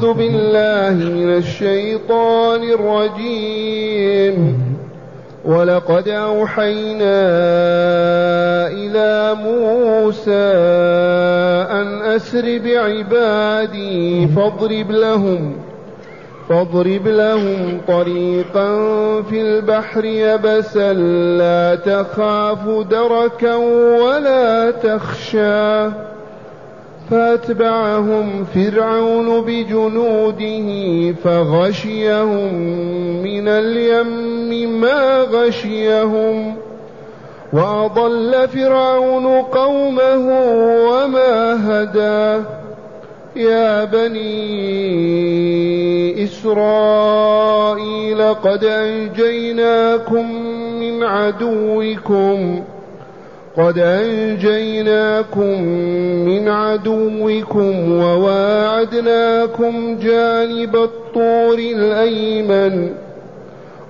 أعوذ بالله من الشيطان الرجيم. ولقد أوحينا إلى موسى أن أسر بعبادي فاضرب لهم فاضرب لهم طريقا في البحر يبسا لا تخاف دركا ولا تخشى. فأتبعهم فرعون بجنوده فغشيهم من اليم ما غشيهم وأضل فرعون قومه وما هدى. يا بني إسرائيل قد أنجيناكم من عدوكم قد أنجيناكم من عدوكم وواعدناكم جانب الطور الأيمن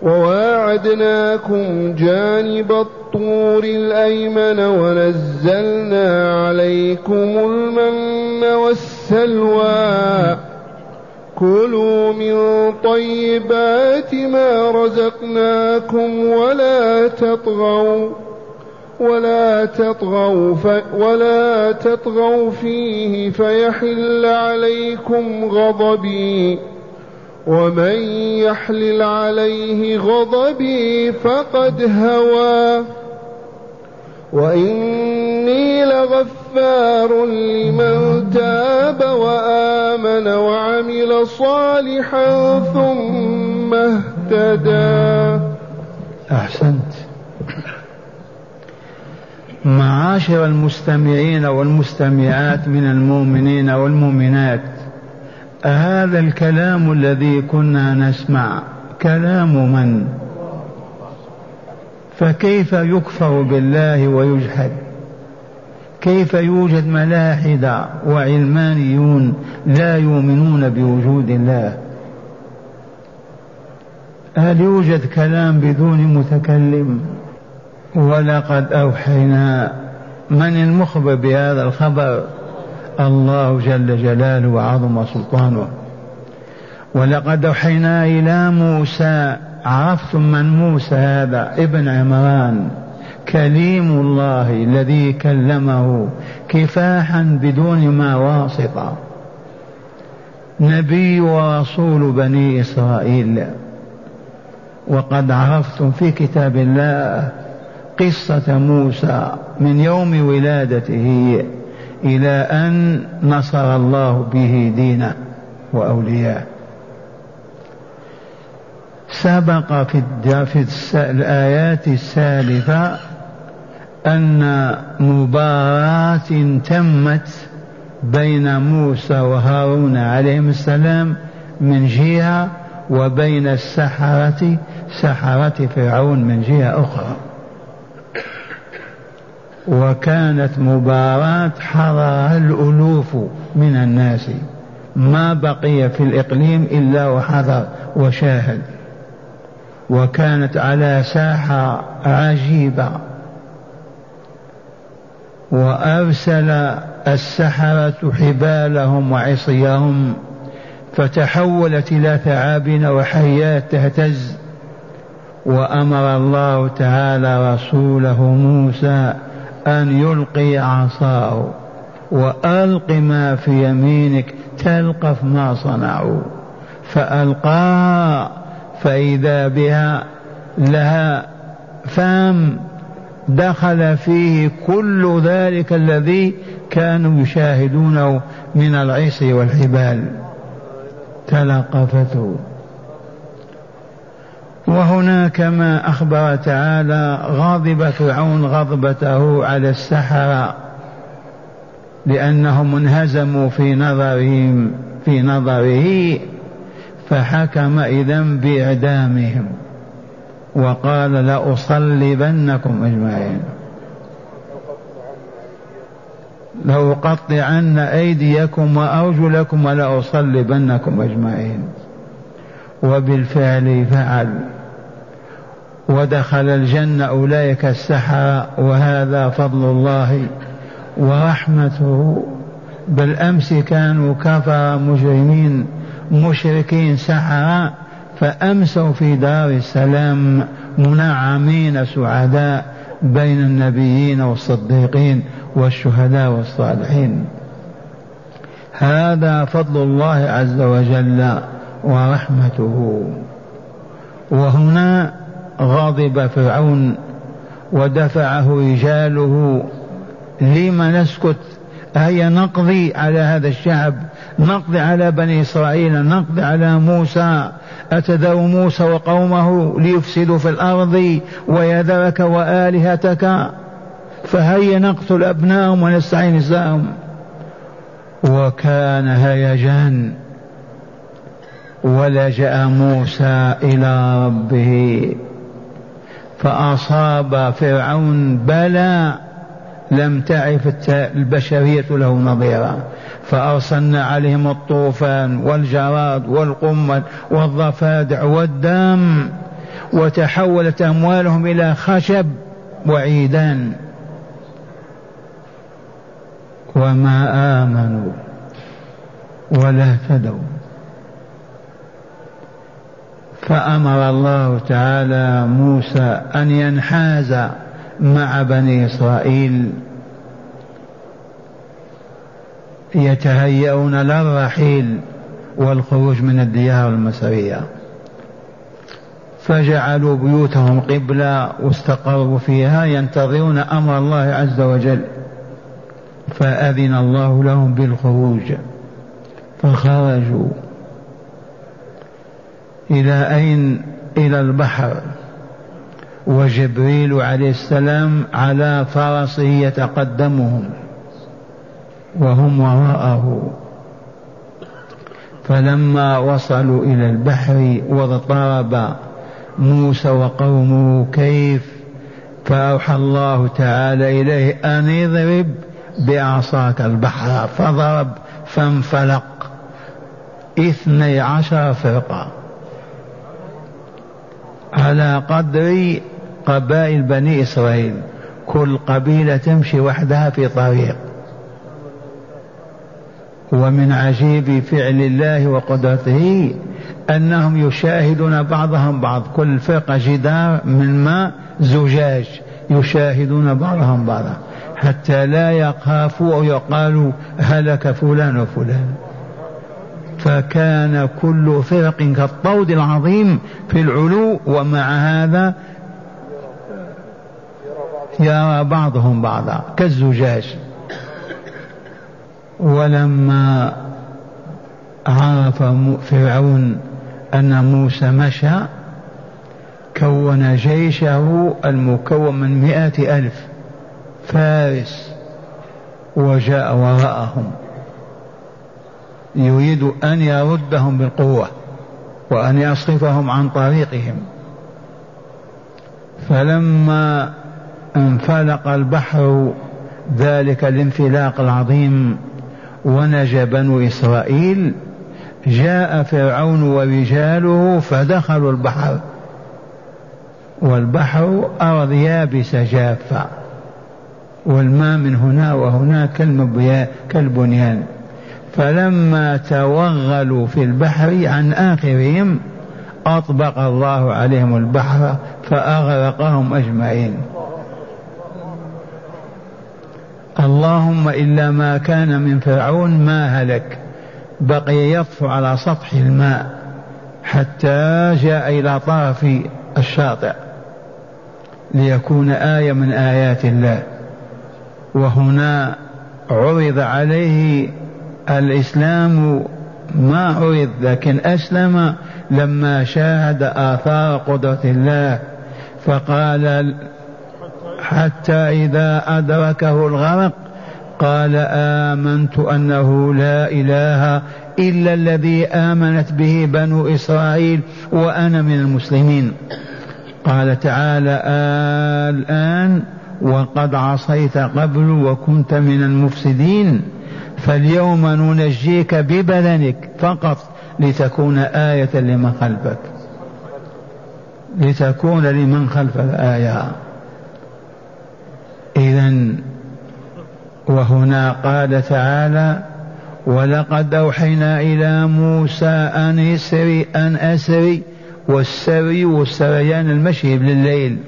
وواعدناكم جانب الطور الأيمن ونزلنا عليكم المن والسلوى. كلوا من طيبات ما رزقناكم ولا تطغوا. ولا تطغوا ولا تطغوا فيه فيحل عليكم غضبي ومن يحلل عليه غضبي فقد هوى وإني لغفار لمن تاب وآمن وعمل صالحا ثم اهتدى. أحسنت. معاشر المستمعين والمستمعات من المؤمنين والمؤمنات. هذا الكلام الذي كنا نسمع كلام من؟ فكيف يكفر بالله ويجحد؟ كيف يوجد ملاحدة وعلمانيون لا يؤمنون بوجود الله؟ هل يوجد كلام بدون متكلم؟ ولقد أوحينا من المخبر بهذا الخبر؟ الله جل جلاله وعظم سلطانه. ولقد أوحينا إلى موسى عرفتم من موسى هذا؟ ابن عمران. كليم الله الذي كلمه كفاحا بدون ما واسطة. نبي ورسول بني إسرائيل. وقد عرفتم في كتاب الله قصة موسى من يوم ولادته إلى أن نصر الله به دينه وأولياءه. سبق في الآيات السالفة أن مباراة تمت بين موسى وهارون عليهم السلام من جهة وبين السحرة سحرة فرعون من جهة أخرى. وكانت مباراة حضرها الألوف من الناس. ما بقي في الإقليم إلا وحضر وشاهد. وكانت على ساحة عجيبة. وأرسل السحرة حبالهم وعصيهم فتحولت إلى ثعابين وحيات تهتز. وأمر الله تعالى رسوله موسى أن يلقي عصاه وألق ما في يمينك تلقف ما صنعوا. فألقاها فإذا بها لها فام دخل فيه كل ذلك الذي كانوا يشاهدونه من العصي والحبال. تلقفته. وهناك ما أخبر تعالى غضب فرعون غضبته على السحرة لأنهم انهزموا في نظرهم في نظره فحكم إذا بإعدامهم وقال لأصلبنكم أجمعين. لأقطعن أيديكم وأرجلكم ولأصلبنكم أجمعين. وبالفعل فعل. ودخل الجنة أولئك السحرة وهذا فضل الله ورحمته. بل أمس كانوا كفر مجرمين مشركين سحرة فأمسوا في دار السلام منعمين سعداء بين النبيين والصديقين والشهداء والصالحين. هذا فضل الله عز وجل ورحمته. وهنا غضب فرعون ودفعه رجاله لم نسكت؟ هيا نقضي على هذا الشعب نقضي على بني إسرائيل نقضي على موسى. أتذر موسى وقومه ليفسدوا في الأرض ويذرك وآلهتك؟ فهيا نقتل أبنائهم ونستعين نساءهم. وكان هيجان ولجأ موسى إلى ربه. فأصاب فرعون بلى لم تعرف البشرية له نظيرا. فأرسلنا عليهم الطوفان والجراد والقمل والضفادع والدم وتحولت أموالهم إلى خشب وعيدان. وما آمنوا ولا اهتدوا فأمر الله تعالى موسى أن ينحاز مع بني إسرائيل. يتهيئون للرحيل والخروج من الديار المصرية. فجعلوا بيوتهم قبلة واستقروا فيها ينتظرون أمر الله عز وجل. فأذن الله لهم بالخروج. فخرجوا. إلى أين؟ إلى البحر. وجبريل عليه السلام على فرسه يتقدمهم وهم وراءه. فلما وصلوا إلى البحر واضطرب موسى وقومه كيف؟ فأوحى الله تعالى إليه أن اضرب بعصاك البحر. فضرب فانفلق. اثني عشر فرقة. على قدر قبائل بني إسرائيل. كل قبيلة تمشي وحدها في طريق. ومن عجيب فعل الله وقدرته أنهم يشاهدون بعضهم بعض. كل فرقة جدار من ماء زجاج يشاهدون بعضهم بعضا. حتى لا يخافوا أو يقالوا هلك فلان وفلان. فكان كل فرق كالطود العظيم في العلو ومع هذا يرى بعضهم بعضا كالزجاج. ولما عرف فرعون أن موسى مشى كون جيشه المكون من مئة ألف فارس وجاء وراءهم. يريد أن يردهم بالقوة وأن يصرفهم عن طريقهم. فلما انفلق البحر ذلك الانفلاق العظيم ونجا بنو إسرائيل جاء فرعون ورجاله فدخلوا البحر. والبحر أرض يابسة جافة والماء من هنا وهنا كالبنيان. فلما توغلوا في البحر عن آخرهم أطبق الله عليهم البحر فأغرقهم أجمعين. اللهم إلا ما كان من فرعون ما هلك بقي يطفو على سطح الماء حتى جاء إلى طرف الشاطئ ليكون آية من آيات الله. وهنا عرض عليه الإسلام ما عرض لكن أسلم لما شاهد آثار قدرة الله فقال حتى إذا أدركه الغرق قال آمنت أنه لا إله إلا الذي آمنت به بنو إسرائيل وأنا من المسلمين. قال تعالى الآن وقد عصيت قبل وكنت من المفسدين. فاليوم ننجيك ببدنك فقط لتكون آية لمن خلفك. لتكون لمن خلفك آية إذا وهنا قال تعالى ولقد أوحينا إلى موسى أن يسري أن أسري والسري والسريان المشي بالليل.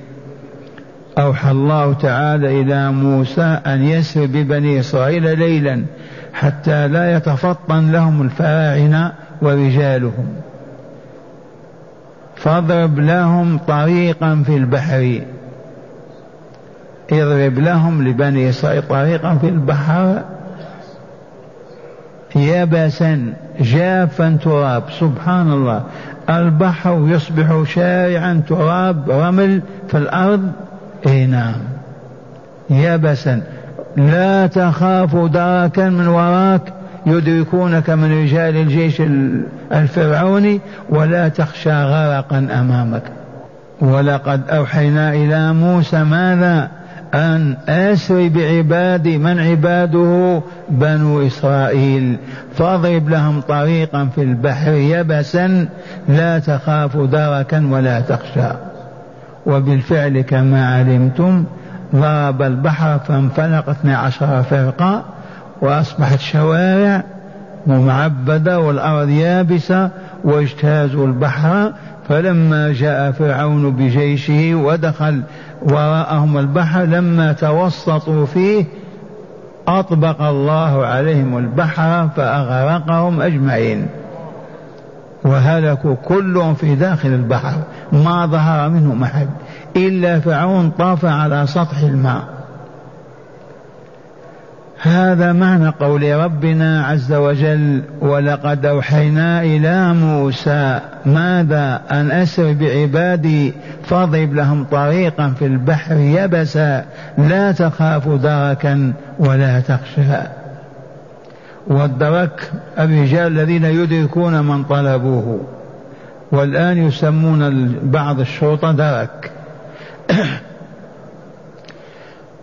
أوحى الله تعالى إلى موسى أن يسر ببني إسرائيل ليلا. حتى لا يتفطن لهم الفراعنة ورجالهم. فاضرب لهم طريقا في البحر. اضرب لهم لبني إسرائيل طريقا في البحر. يبسا جافا تراب. سبحان الله. البحر يصبح شارعا تراب رمل في الأرض. اي نعم. يبسا لا تخاف دركا من وراك يدركونك من رجال الجيش الفرعوني ولا تخشى غرقا أمامك. ولقد أوحينا إلى موسى ماذا؟ أن أسر بعبادي من عباده بنو إسرائيل. فاضرب لهم طريقا في البحر يبسا لا تخاف دركا ولا تخشى. وبالفعل كما علمتم ضرب البحر فانفلق اثني عشر فرقة وأصبحت شوارع معبدة والأرض يابسة واجتازوا البحر فلما جاء فرعون بجيشه ودخل وراءهم البحر لما توسطوا فيه أطبق الله عليهم البحر فأغرقهم أجمعين. وهلكوا كلهم في داخل البحر ما ظهر منهم أحد. إلا فرعون طاف على سطح الماء. هذا معنى قول ربنا عز وجل ولقد أوحينا إلى موسى ماذا؟ أن أسر بعبادي فاضرب لهم طريقا في البحر يبسا لا تخاف دركا ولا تخشى. والدرك الرجال الذين يدركون من طلبوه والآن يسمون بعض الشرطة درك.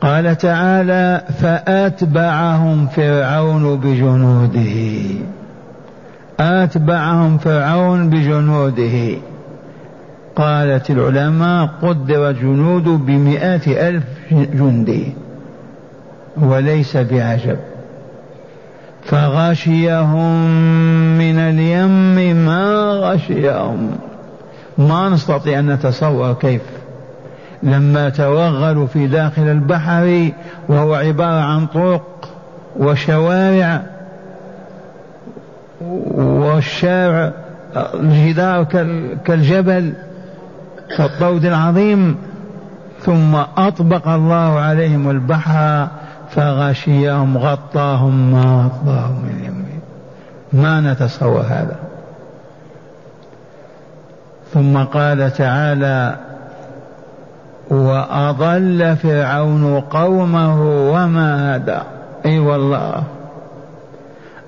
قال تعالى فأتبعهم فرعون بجنوده. أتبعهم فرعون بجنوده. قالت العلماء قدر جنود بمئات ألف جندي وليس بعجب. فغشيهم من اليم ما غشيهم. ما نستطيع أن نتصور كيف. لما توغلوا في داخل البحر وهو عبارة عن طرق وشوارع والشارع الجدار كالجبل كالطود العظيم ثم أطبق الله عليهم البحر فغشيهم غطاهم ما غطاهم من يمين. ما نتصور هذا. ثم قال تعالى وأضل فرعون قومه وما هدى. أي والله.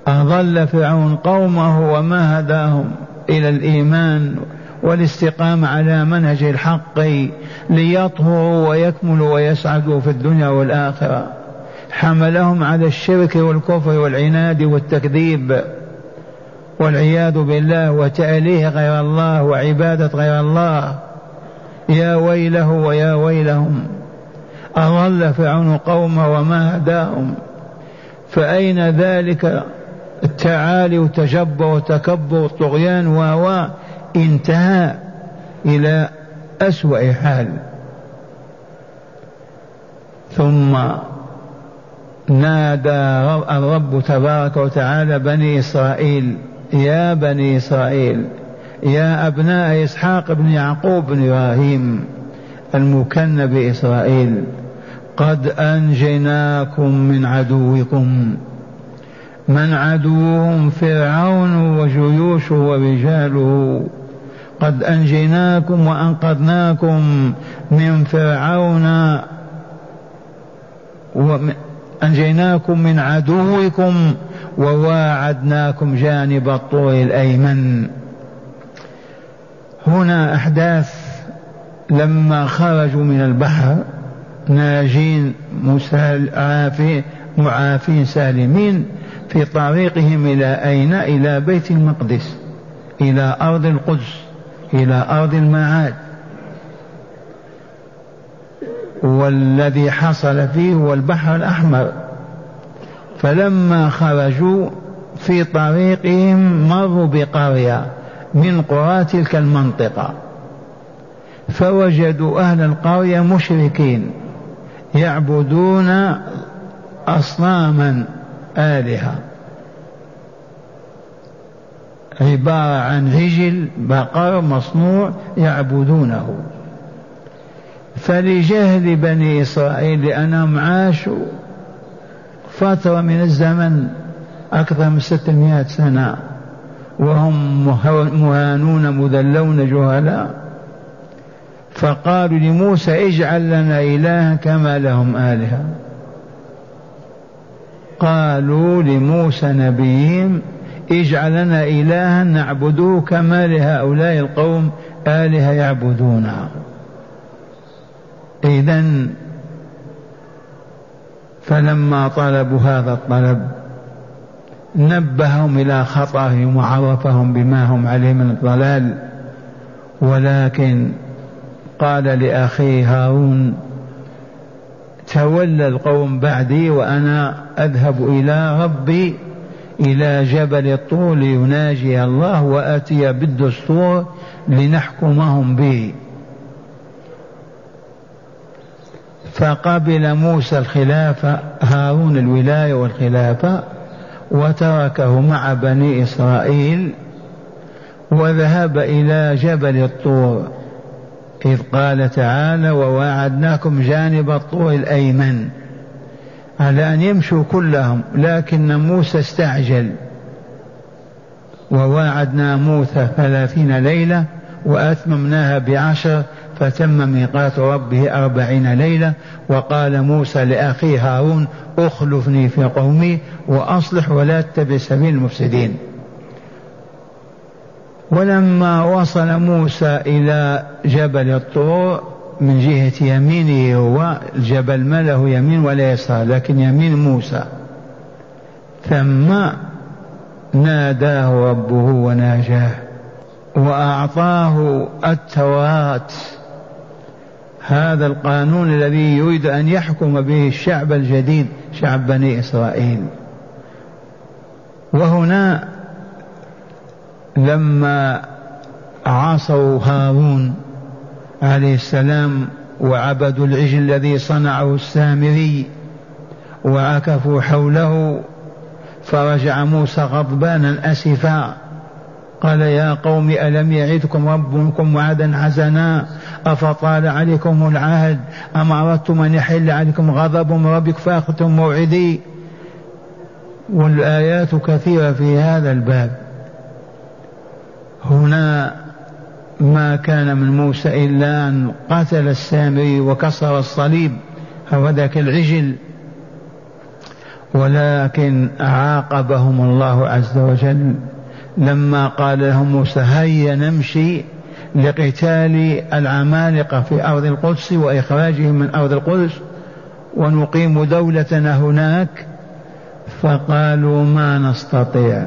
أضل فرعون قومه وما هداهم إلى الإيمان والاستقامة على منهج الحق ليطهروا ويكملوا ويسعدوا في الدنيا والآخرة. حملهم على الشرك والكفر والعناد والتكذيب والعياذ بالله وتأليه غير الله وعبادة غير الله. يا ويله ويا ويلهم. أضل فرعون قومه وما هداهم. فأين ذلك التعالي والتجبر والتكبر والطغيان و انتهى إلى أسوأ حال. ثم نادى الرب تبارك وتعالى بني إسرائيل يا بني إسرائيل يا أبناء إسحاق بن يعقوب بن إبراهيم المكن بإسرائيل قد أنجيناكم من عدوكم من عدوهم فرعون وجيوشه ورجاله قد أنجيناكم وأنقذناكم من فرعون أنجيناكم من عدوكم وواعدناكم جانب الطور الأيمن. هنا أحداث لما خرجوا من البحر ناجين عافين معافين سالمين في طريقهم إلى أين؟ إلى بيت المقدس إلى أرض القدس إلى أرض المعاد. والذي حصل فيه هو البحر الأحمر. فلما خرجوا في طريقهم مروا بقرية. من قرى تلك المنطقة. فوجدوا أهل القرية مشركين يعبدون أصناما آلهة. عبارة عن عجل بقر مصنوع يعبدونه. فلجهل بني إسرائيل لأنهم عاشوا فترة من الزمن أكثر من ستمائة سنة. وهم مهانون مذلون جهلاء فقالوا لموسى اجعل لنا إلها كما لهم آلهة. قالوا لموسى نبيهم اجعل لنا إلها نعبده كما لهؤلاء القوم آلهة يعبدونها إذا فلما طلبوا هذا الطلب نبههم إلى خطرهم وعرفهم بما هم عليه من الضلال. ولكن قال لأخيه هارون تولى القوم بعدي وأنا أذهب إلى ربي إلى جبل الطور ليناجي الله وآتي بالدستور لنحكمهم به فقبل موسى الخلافة هارون الولاية والخلافة وتركه مع بني إسرائيل وذهب إلى جبل الطور إذ قال تعالى وواعدناكم جانب الطور الأيمن على أن يمشوا كلهم لكن موسى استعجل. وواعدنا موسى ثلاثين ليلة وأتممناها بعشر فتم ميقات ربه أربعين ليلة وقال موسى لأخيه هارون اخلفني في قومي وأصلح ولا تتبع سبيل المفسدين. ولما وصل موسى إلى جبل الطور من جهة يمينه هو الجبل ما له يمين ولا يسار لكن يمين موسى. ثم ناداه ربه وناجاه وأعطاه التوراة. هذا القانون الذي يريد أن يحكم به الشعب الجديد شعب بني إسرائيل. وهنا لما عصوا هارون عليه السلام وعبدوا العجل الذي صنعه السامري وعكفوا حوله فرجع موسى غضبانا اسفا قال يا قوم ألم يعدكم ربكم وعدا حسنا؟ افطال عليكم العهد. أم أردتم أن يحل عليكم غضب من ربك فأخذتم موعدي؟ والآيات كثيرة في هذا الباب. هنا ما كان من موسى إلا أن قتل السامري وكسر الصليب أو ذاك العجل. ولكن عاقبهم الله عز وجل. لما قال لهم موسى هيا نمشي لقتال العمالقة في أرض القدس وإخراجهم من أرض القدس ونقيم دولتنا هناك. فقالوا ما نستطيع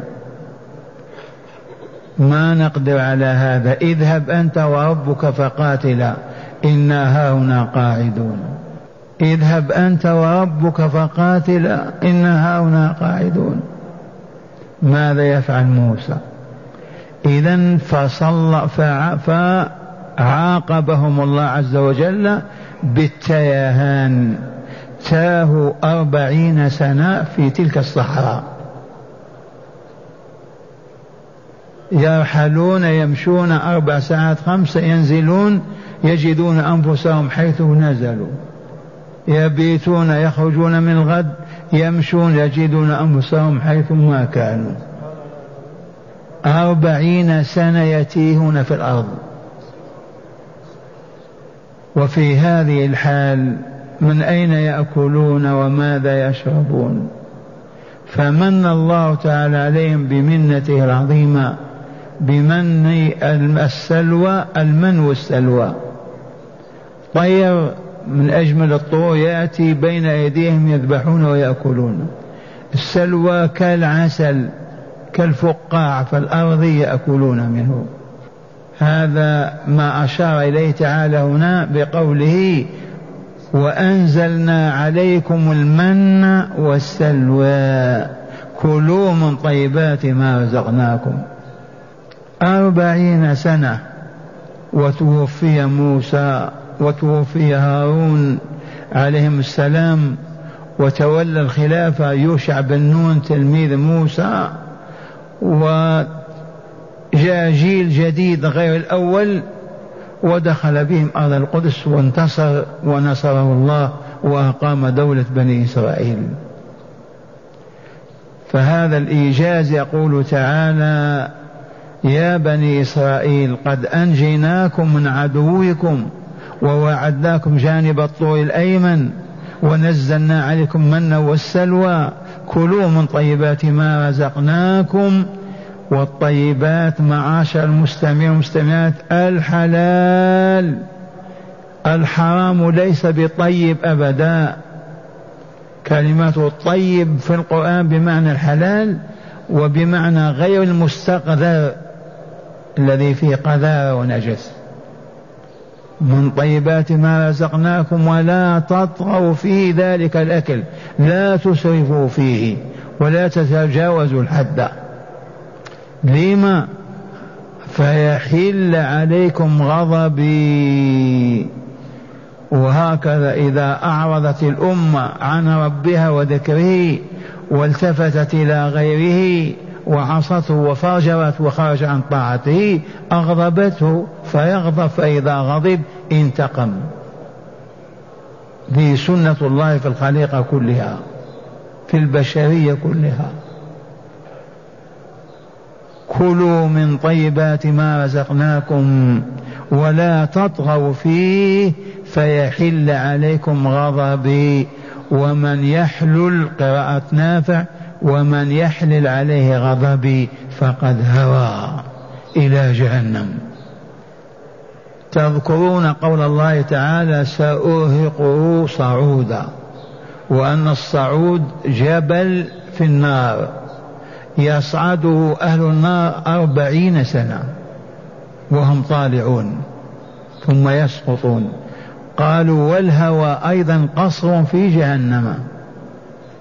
ما نقدر على هذا. اذهب أنت وربك فقاتلا إنا هاهنا قاعدون. اذهب أنت وربك فقاتلا إنا هاهنا قاعدون. ماذا يفعل موسى؟ إذا فصل فعاقبهم الله عز وجل بالتيهان تاهوا أربعين سنة في تلك الصحراء. يرحلون يمشون أربع ساعات خمسة ينزلون يجدون أنفسهم حيث نزلوا. يبيتون يخرجون من الغد يمشون يجدون أنفسهم حيث ما كانوا. أربعين سنة يتيهون في الأرض. وفي هذه الحال من أين يأكلون وماذا يشربون؟ فمن الله تعالى عليهم بمنته العظيمة بمن السلوى المن والسلوى طير من أجمل الطور يأتي بين أيديهم يذبحون ويأكلون. السلوى كالعسل. كالفقاع في الأرض يأكلون منه. هذا ما أشار إليه تعالى هنا بقوله وأنزلنا عليكم المن والسلوى كلوا من طيبات ما رزقناكم. أربعين سنة وتوفي موسى وتوفي هارون عليهم السلام وتولى الخلافة يوشع بن نون تلميذ موسى وجاء جيل جديد غير الأول ودخل بهم أرض القدس وانتصر ونصره الله وأقام دولة بني إسرائيل. فهذا الإيجاز يقول تعالى يا بني إسرائيل قد أنجيناكم من عدوكم ووعدناكم جانب الطور الأيمن ونزلنا عليكم من والسلوى. كلوا من طيبات ما رزقناكم والطيبات معاشر المستمعين والمستمعات. الحلال الحرام ليس بطيب أبدا. كلمات الطيب في القرآن بمعنى الحلال وبمعنى غير المستقذر الذي فيه قذارة ونجس. من طيبات ما رزقناكم ولا تطغوا في ذلك الأكل. لا تسرفوا فيه ولا تتجاوزوا الحد. لما؟ فيحل عليكم غضبي. وهكذا إذا أعرضت الأمة عن ربها وذكره والتفتت إلى غيره وعصته وفاجرت وخرج عن طاعته أغضبته فيغضب فإذا غضب انتقم. ذي سنة الله في الخليقة كلها في البشرية كلها. كلوا من طيبات ما رزقناكم ولا تطغوا فيه فيحل عليكم غضبي. ومن يحلل قراءة نافع ومن يحلل عليه غضبي فقد هوى إلى جهنم. تذكرون قول الله تعالى سأرهقه صعودا وأن الصعود جبل في النار يصعده أهل النار أربعين سنة وهم طالعون ثم يسقطون. قالوا والهوى أيضا قصر في جهنم.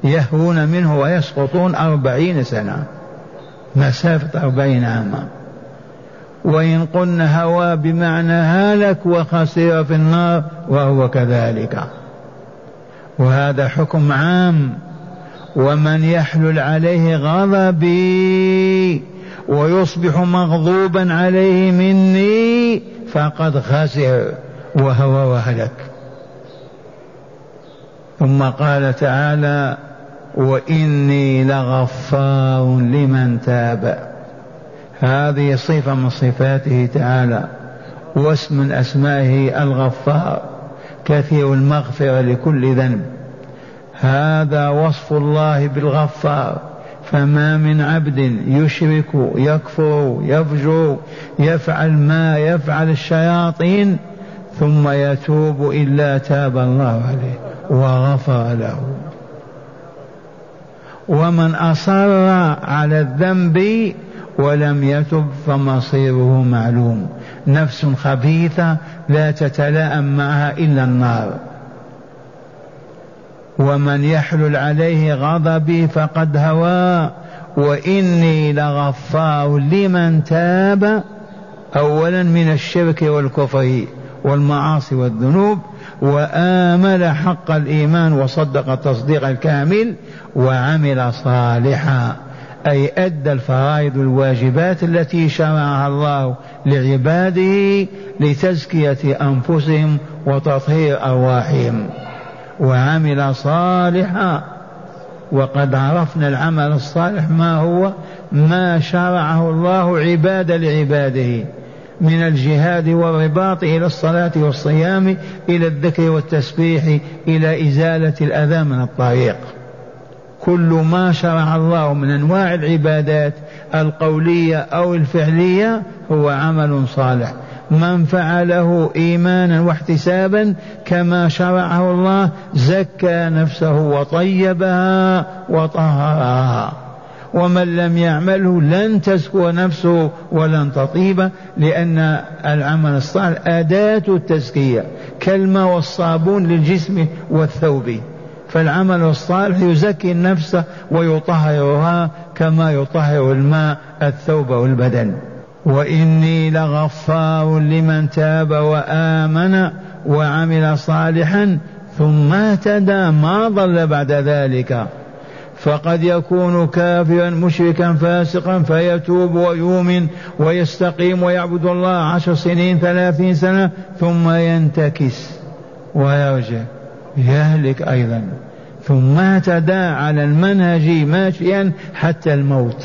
يهوون منه ويسقطون أربعين سنة. مسافة أربعين عاما. وإن قلنا هوى بمعنى هلك وخسر في النار وهو كذلك. وهذا حكم عام. ومن يحلل عليه غضبي ويصبح مغضوبا عليه مني فقد خسر وهوى وهلك. ثم قال تعالى وإني لغفار لمن تاب. هذه صفة من صفاته تعالى واسم من أسمائه الغفار كثير المغفرة لكل ذنب. هذا وصف الله بالغفار فما من عبد يشرك يكفر يفجر يفعل ما يفعل الشياطين ثم يتوب إلا تاب الله عليه وغفر له. ومن أصر على الذنب ولم يتب فمصيره معلوم. نفس خبيثة لا تتلاءم معها إلا النار. ومن يحلل عليه غضبي فقد هوى وإني لغفار لمن تاب اولا من الشرك والكفر. والمعاصي والذنوب وآمل حق الإيمان وصدق التصديق الكامل وعمل صالحا. أي أدى الفرائض الواجبات التي شرعها الله لعباده لتزكية أنفسهم وتطهير أرواحهم. وعمل صالحا. وقد عرفنا العمل الصالح ما هو؟ ما شرعه الله عباد لعباده. من الجهاد والرباط إلى الصلاة والصيام إلى الذكر والتسبيح إلى إزالة الأذى من الطريق. كل ما شرع الله من أنواع العبادات القولية أو الفعلية هو عمل صالح. من فعله إيمانا واحتسابا كما شرعه الله زكى نفسه وطيبها وطهرها. ومن لم يعمله لن تزكو نفسه ولن تطيب لأن العمل الصالح أداة التزكية كالماء والصابون للجسم والثوب. فالعمل الصالح يزكي النفس ويطهرها كما يطهر الماء الثوب والبدن. وإني لغفار لمن تاب وآمن وعمل صالحا ثم اهتدى ما ضل بعد ذلك. فقد يكون كافرا مشركا فاسقا فيتوب ويؤمن ويستقيم ويعبد الله عشر سنين ثلاثين سنة ثم ينتكس ويرجع يهلك أيضا. ثم اهتدى على المنهج ماشيا حتى الموت.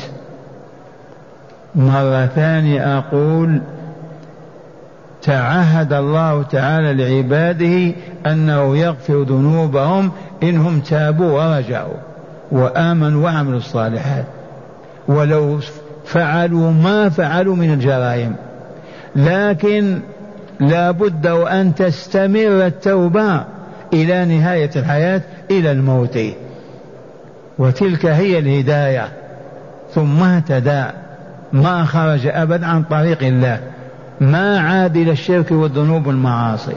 مرة ثانية أقول تعهد الله تعالى لعباده أنه يغفر ذنوبهم إنهم تابوا ورجعوا. وآمنوا وعملوا الصالحات. ولو فعلوا ما فعلوا من الجرائم. لكن لا بد وأن تستمر التوبة إلى نهاية الحياة إلى الموت. وتلك هي الهداية. ثم اهتدى. ما خرج أبدا عن طريق الله. ما عاد إلى الشرك والذنوب والمعاصي.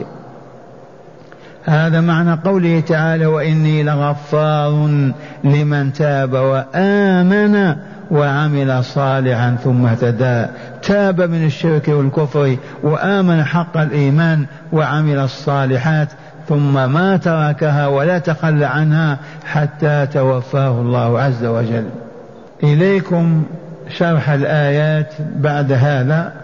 هذا معنى قوله تعالى وإني لغفار لمن تاب وآمن وعمل صالحا ثم اهتدى. تاب من الشرك والكفر وآمن حق الإيمان وعمل الصالحات ثم ما تركها ولا تخلى عنها حتى توفاه الله عز وجل. إليكم شرح الآيات بعد هذا.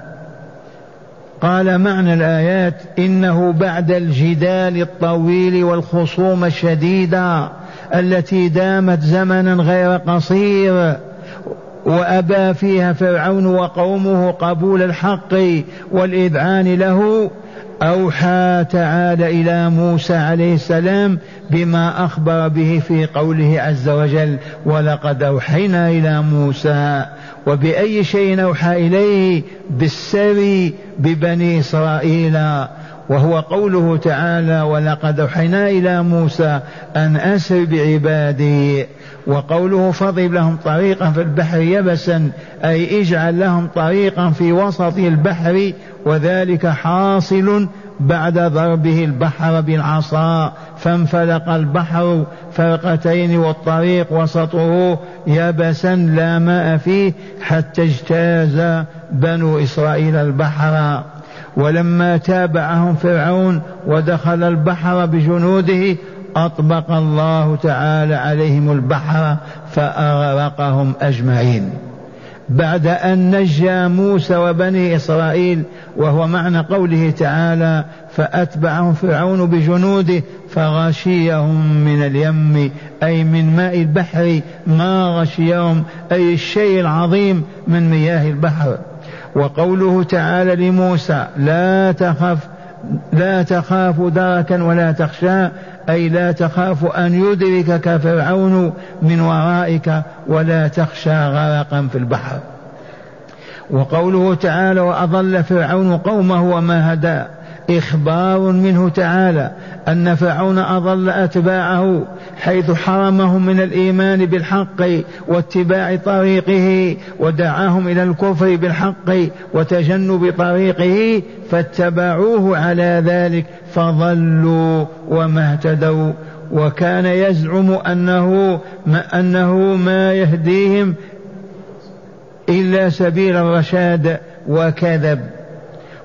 قال معنى الآيات إنه بعد الجدال الطويل والخصوم الشديدة التي دامت زمنا غير قصير وأبى فيها فرعون وقومه قبول الحق والإذعان له أوحى تعالى إلى موسى عليه السلام بما أخبر به في قوله عز وجل ولقد أوحينا إلى موسى وبأي شيء أوحى إليه؟ بالسر ببني إسرائيل. وهو قوله تعالى ولقد أوحينا إلى موسى أن أسر بعبادي. وقوله فاضرب لهم طريقا في البحر يبسا أي اجعل لهم طريقا في وسط البحر وذلك حاصل بعد ضربه البحر بالعصا فانفلق البحر فرقتين والطريق وسطه يبسا لا ماء فيه حتى اجتاز بنو إسرائيل البحر. ولما تابعهم فرعون ودخل البحر بجنوده أطبق الله تعالى عليهم البحر فأغرقهم أجمعين. بعد أن نجى موسى وبني إسرائيل وهو معنى قوله تعالى فأتبعهم فرعون بجنوده فغشيهم من اليم أي من ماء البحر ما غشيهم أي الشيء العظيم من مياه البحر. وقوله تعالى لموسى لا تخف لا تخاف دركا ولا تخشى أي لا تخاف أن يدركك فرعون من ورائك ولا تخشى غرقا في البحر. وقوله تعالى وأضل فرعون قومه وما هدى. إخبار منه تعالى أن فرعون أضل أتباعه حيث حرمهم من الإيمان بالحق واتباع طريقه ودعاهم إلى الكفر بالحق وتجنب طريقه فاتبعوه على ذلك فضلوا وما اهتدوا وكان يزعم أنه ما أنه ما يهديهم إلا سبيل الرشاد وكذب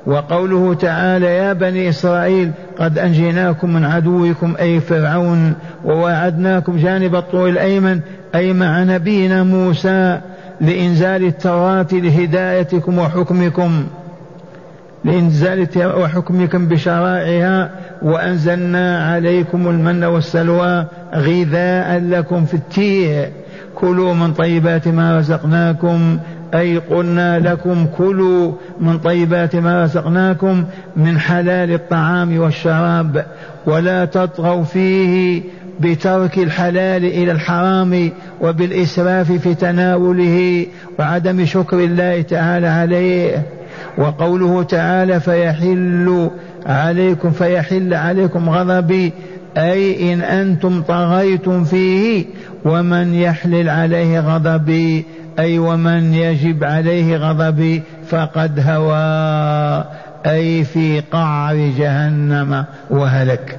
وقوله تعالى يا بني إسرائيل قد أنجيناكم من عدوكم أي فرعون ووعدناكم جانب الطور الأيمن أي مع نبينا موسى لإنزال التوراة لهدايتكم وحكمكم لإنزال وحكمكم بشرائعها وأنزلنا عليكم المن والسلوى غذاء لكم في التيه. كلوا من طيبات ما رزقناكم أي قلنا لكم كلوا من طيبات ما رزقناكم من حلال الطعام والشراب ولا تطغوا فيه بترك الحلال إلى الحرام وبالإسراف في تناوله وعدم شكر الله تعالى عليه. وقوله تعالى فيحل عليكم فيحل عليكم غضبي أي إن أنتم طغيتم فيه ومن يحلل عليه غضبي. أي ومن يجب عليه غضبي فقد هوى أي في قعر جهنم وهلك.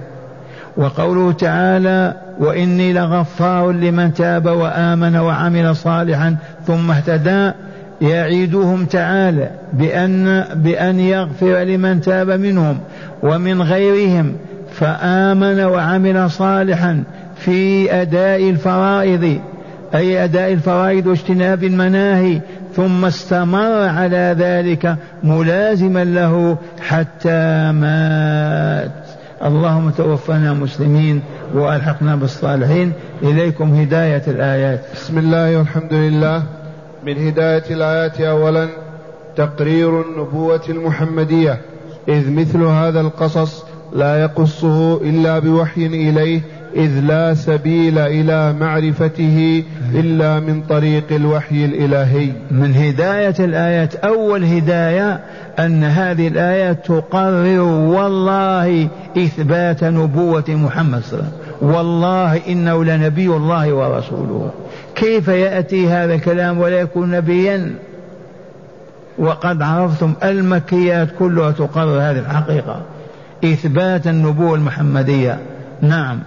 وقوله تعالى وإني لغفار لمن تاب وآمن وعمل صالحا ثم اهتدى يعيدهم تعالى بأن بأن يغفر لمن تاب منهم ومن غيرهم فآمن وعمل صالحا في أداء الفرائض. أي أداء الفرائض واجتناب المناهي ثم استمر على ذلك ملازما له حتى مات. اللهم توفنا مسلمين وألحقنا بالصالحين. إليكم هداية الآيات. بسم الله والحمد لله. من هداية الآيات اولا تقرير النبوة المحمدية. إذ مثل هذا القصص لا يقصه إلا بوحي إليه إذ لا سبيل إلى معرفته إلا من طريق الوحي الإلهي. من هداية الآيات أول هداية أن هذه الآيات تقرر والله إثبات نبوة محمد صلى الله عليه وسلم. والله إنه لنبي الله ورسوله. كيف يأتي هذا الكلام ولا يكون نبيا؟ وقد عرفتم المكيات كلها تقرر هذه الحقيقة. إثبات النبوة المحمدية. نعم.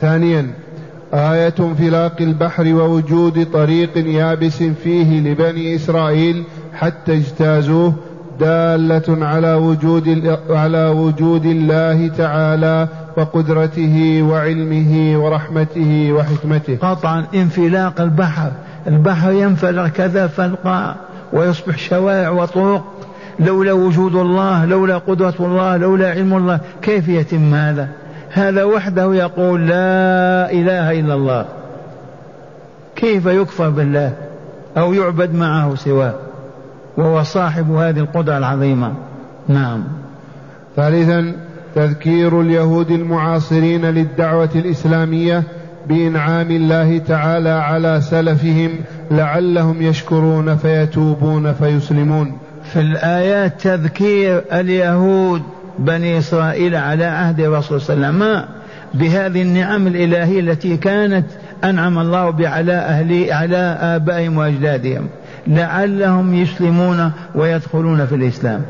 ثانيا آية انفلاق البحر ووجود طريق يابس فيه لبني إسرائيل حتى اجتازوه دالة على وجود على وجود الله تعالى وقدرته وعلمه ورحمته وحكمته. قطعا انفلاق البحر، البحر ينفلق كذا فلقا ويصبح شوارع وطرق لولا وجود الله، لولا قدرة الله، لولا علم الله، كيف يتم هذا؟ هذا وحده يقول لا إله إلا الله. كيف يكفر بالله أو يعبد معه سواه؟ وهو صاحب هذه القدرة العظيمة. نعم. ثالثا تذكير اليهود المعاصرين للدعوة الإسلامية بإنعام الله تعالى على سلفهم لعلهم يشكرون فيتوبون فيسلمون. في الآيات تذكير اليهود بني إسرائيل على عهد الرسول صلى الله عليه وسلم. بهذه النعم الإلهية التي كانت أنعم الله على أهل على آبائهم وأجدادهم. لعلهم يسلمون ويدخلون في الإسلام.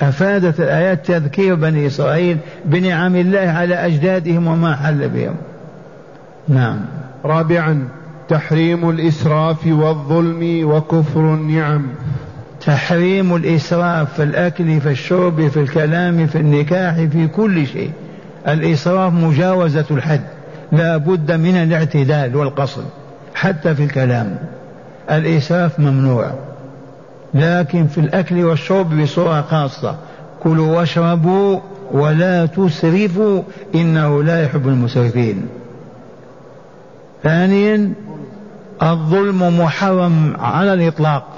أفادت الآيات تذكير بني إسرائيل بنعم الله على أجدادهم وما حل بهم. نعم. رابعا تحريم الإسراف والظلم وكفر النعم. تحريم الإسراف في الأكل في الشرب في الكلام في النكاح في كل شيء. الإسراف مجاوزة الحد لا بد من الاعتدال والقصد حتى في الكلام. الإسراف ممنوع لكن في الأكل والشرب بصورة خاصة. كلوا واشربوا ولا تسرفوا إنه لا يحب المسرفين. ثانيا الظلم محرم على الإطلاق.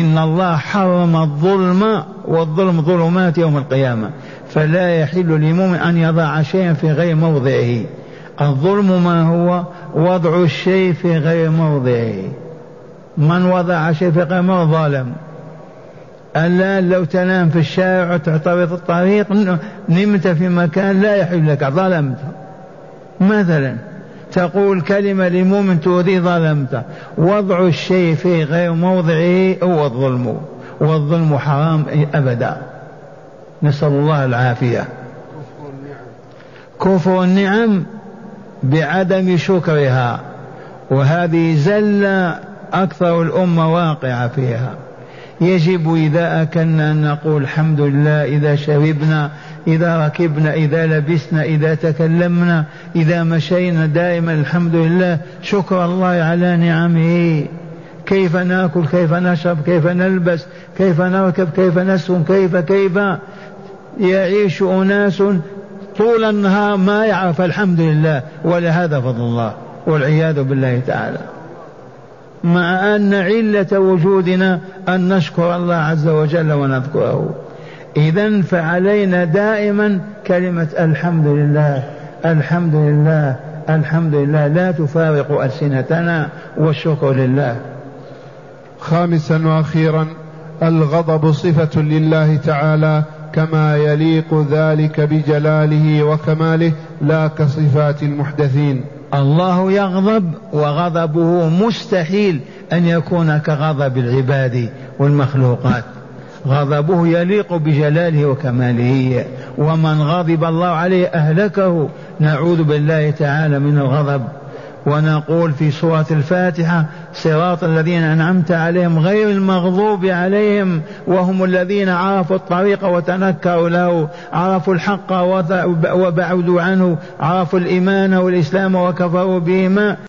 إن الله حرم الظلم والظلم ظلمات يوم القيامة. فلا يحل لمؤمن أن يضع شيئا في غير موضعه. الظلم ما هو؟ وضع الشيء في غير موضعه. من وضع شيء في غير موضع؟ ظالم. الآن لو تنام في الشارع وتعترض الطريق نمت في مكان لا يحل لك. ظلمت. مثلا. تقول كلمة لمؤمن تؤذي ظلمت وضع الشيء في غير موضعه هو الظلم. والظلم حرام أبدا. نسأل الله العافية. كفر النعم بعدم شكرها. وهذه زلة أكثر الأمة واقعة فيها. يجب إذا أكلنا أن نقول الحمد لله إذا شربنا إذا ركبنا إذا لبسنا إذا تكلمنا إذا مشينا دائما الحمد لله شكر الله على نعمه. كيف نأكل؟ كيف نشرب؟ كيف نلبس؟ كيف نركب؟ كيف نسكن كيف؟ كيف؟ يعيش أناس طول النهار ما يعرف الحمد لله. ولا هذا فضل الله والعياذ بالله تعالى. مع أن علة وجودنا أن نشكر الله عز وجل ونذكره. إذا فعلينا دائما كلمة الحمد لله الحمد لله الحمد لله. لا تفارق ألسنتنا والشكر لله. خامسا وأخيرا الغضب صفة لله تعالى كما يليق ذلك بجلاله وكماله لا كصفات المحدثين. الله يغضب وغضبه مستحيل أن يكون كغضب العباد والمخلوقات. غضبه يليق بجلاله وكماله. ومن غضب الله عليه أهلكه. نعوذ بالله تعالى من الغضب. ونقول في سورة الفاتحة صراط الذين أنعمت عليهم غير المغضوب عليهم وهم الذين عرفوا الطريق وتنكروا له. عرفوا الحق وبعدوا عنه. عرفوا الإيمان والإسلام وكفروا بهما.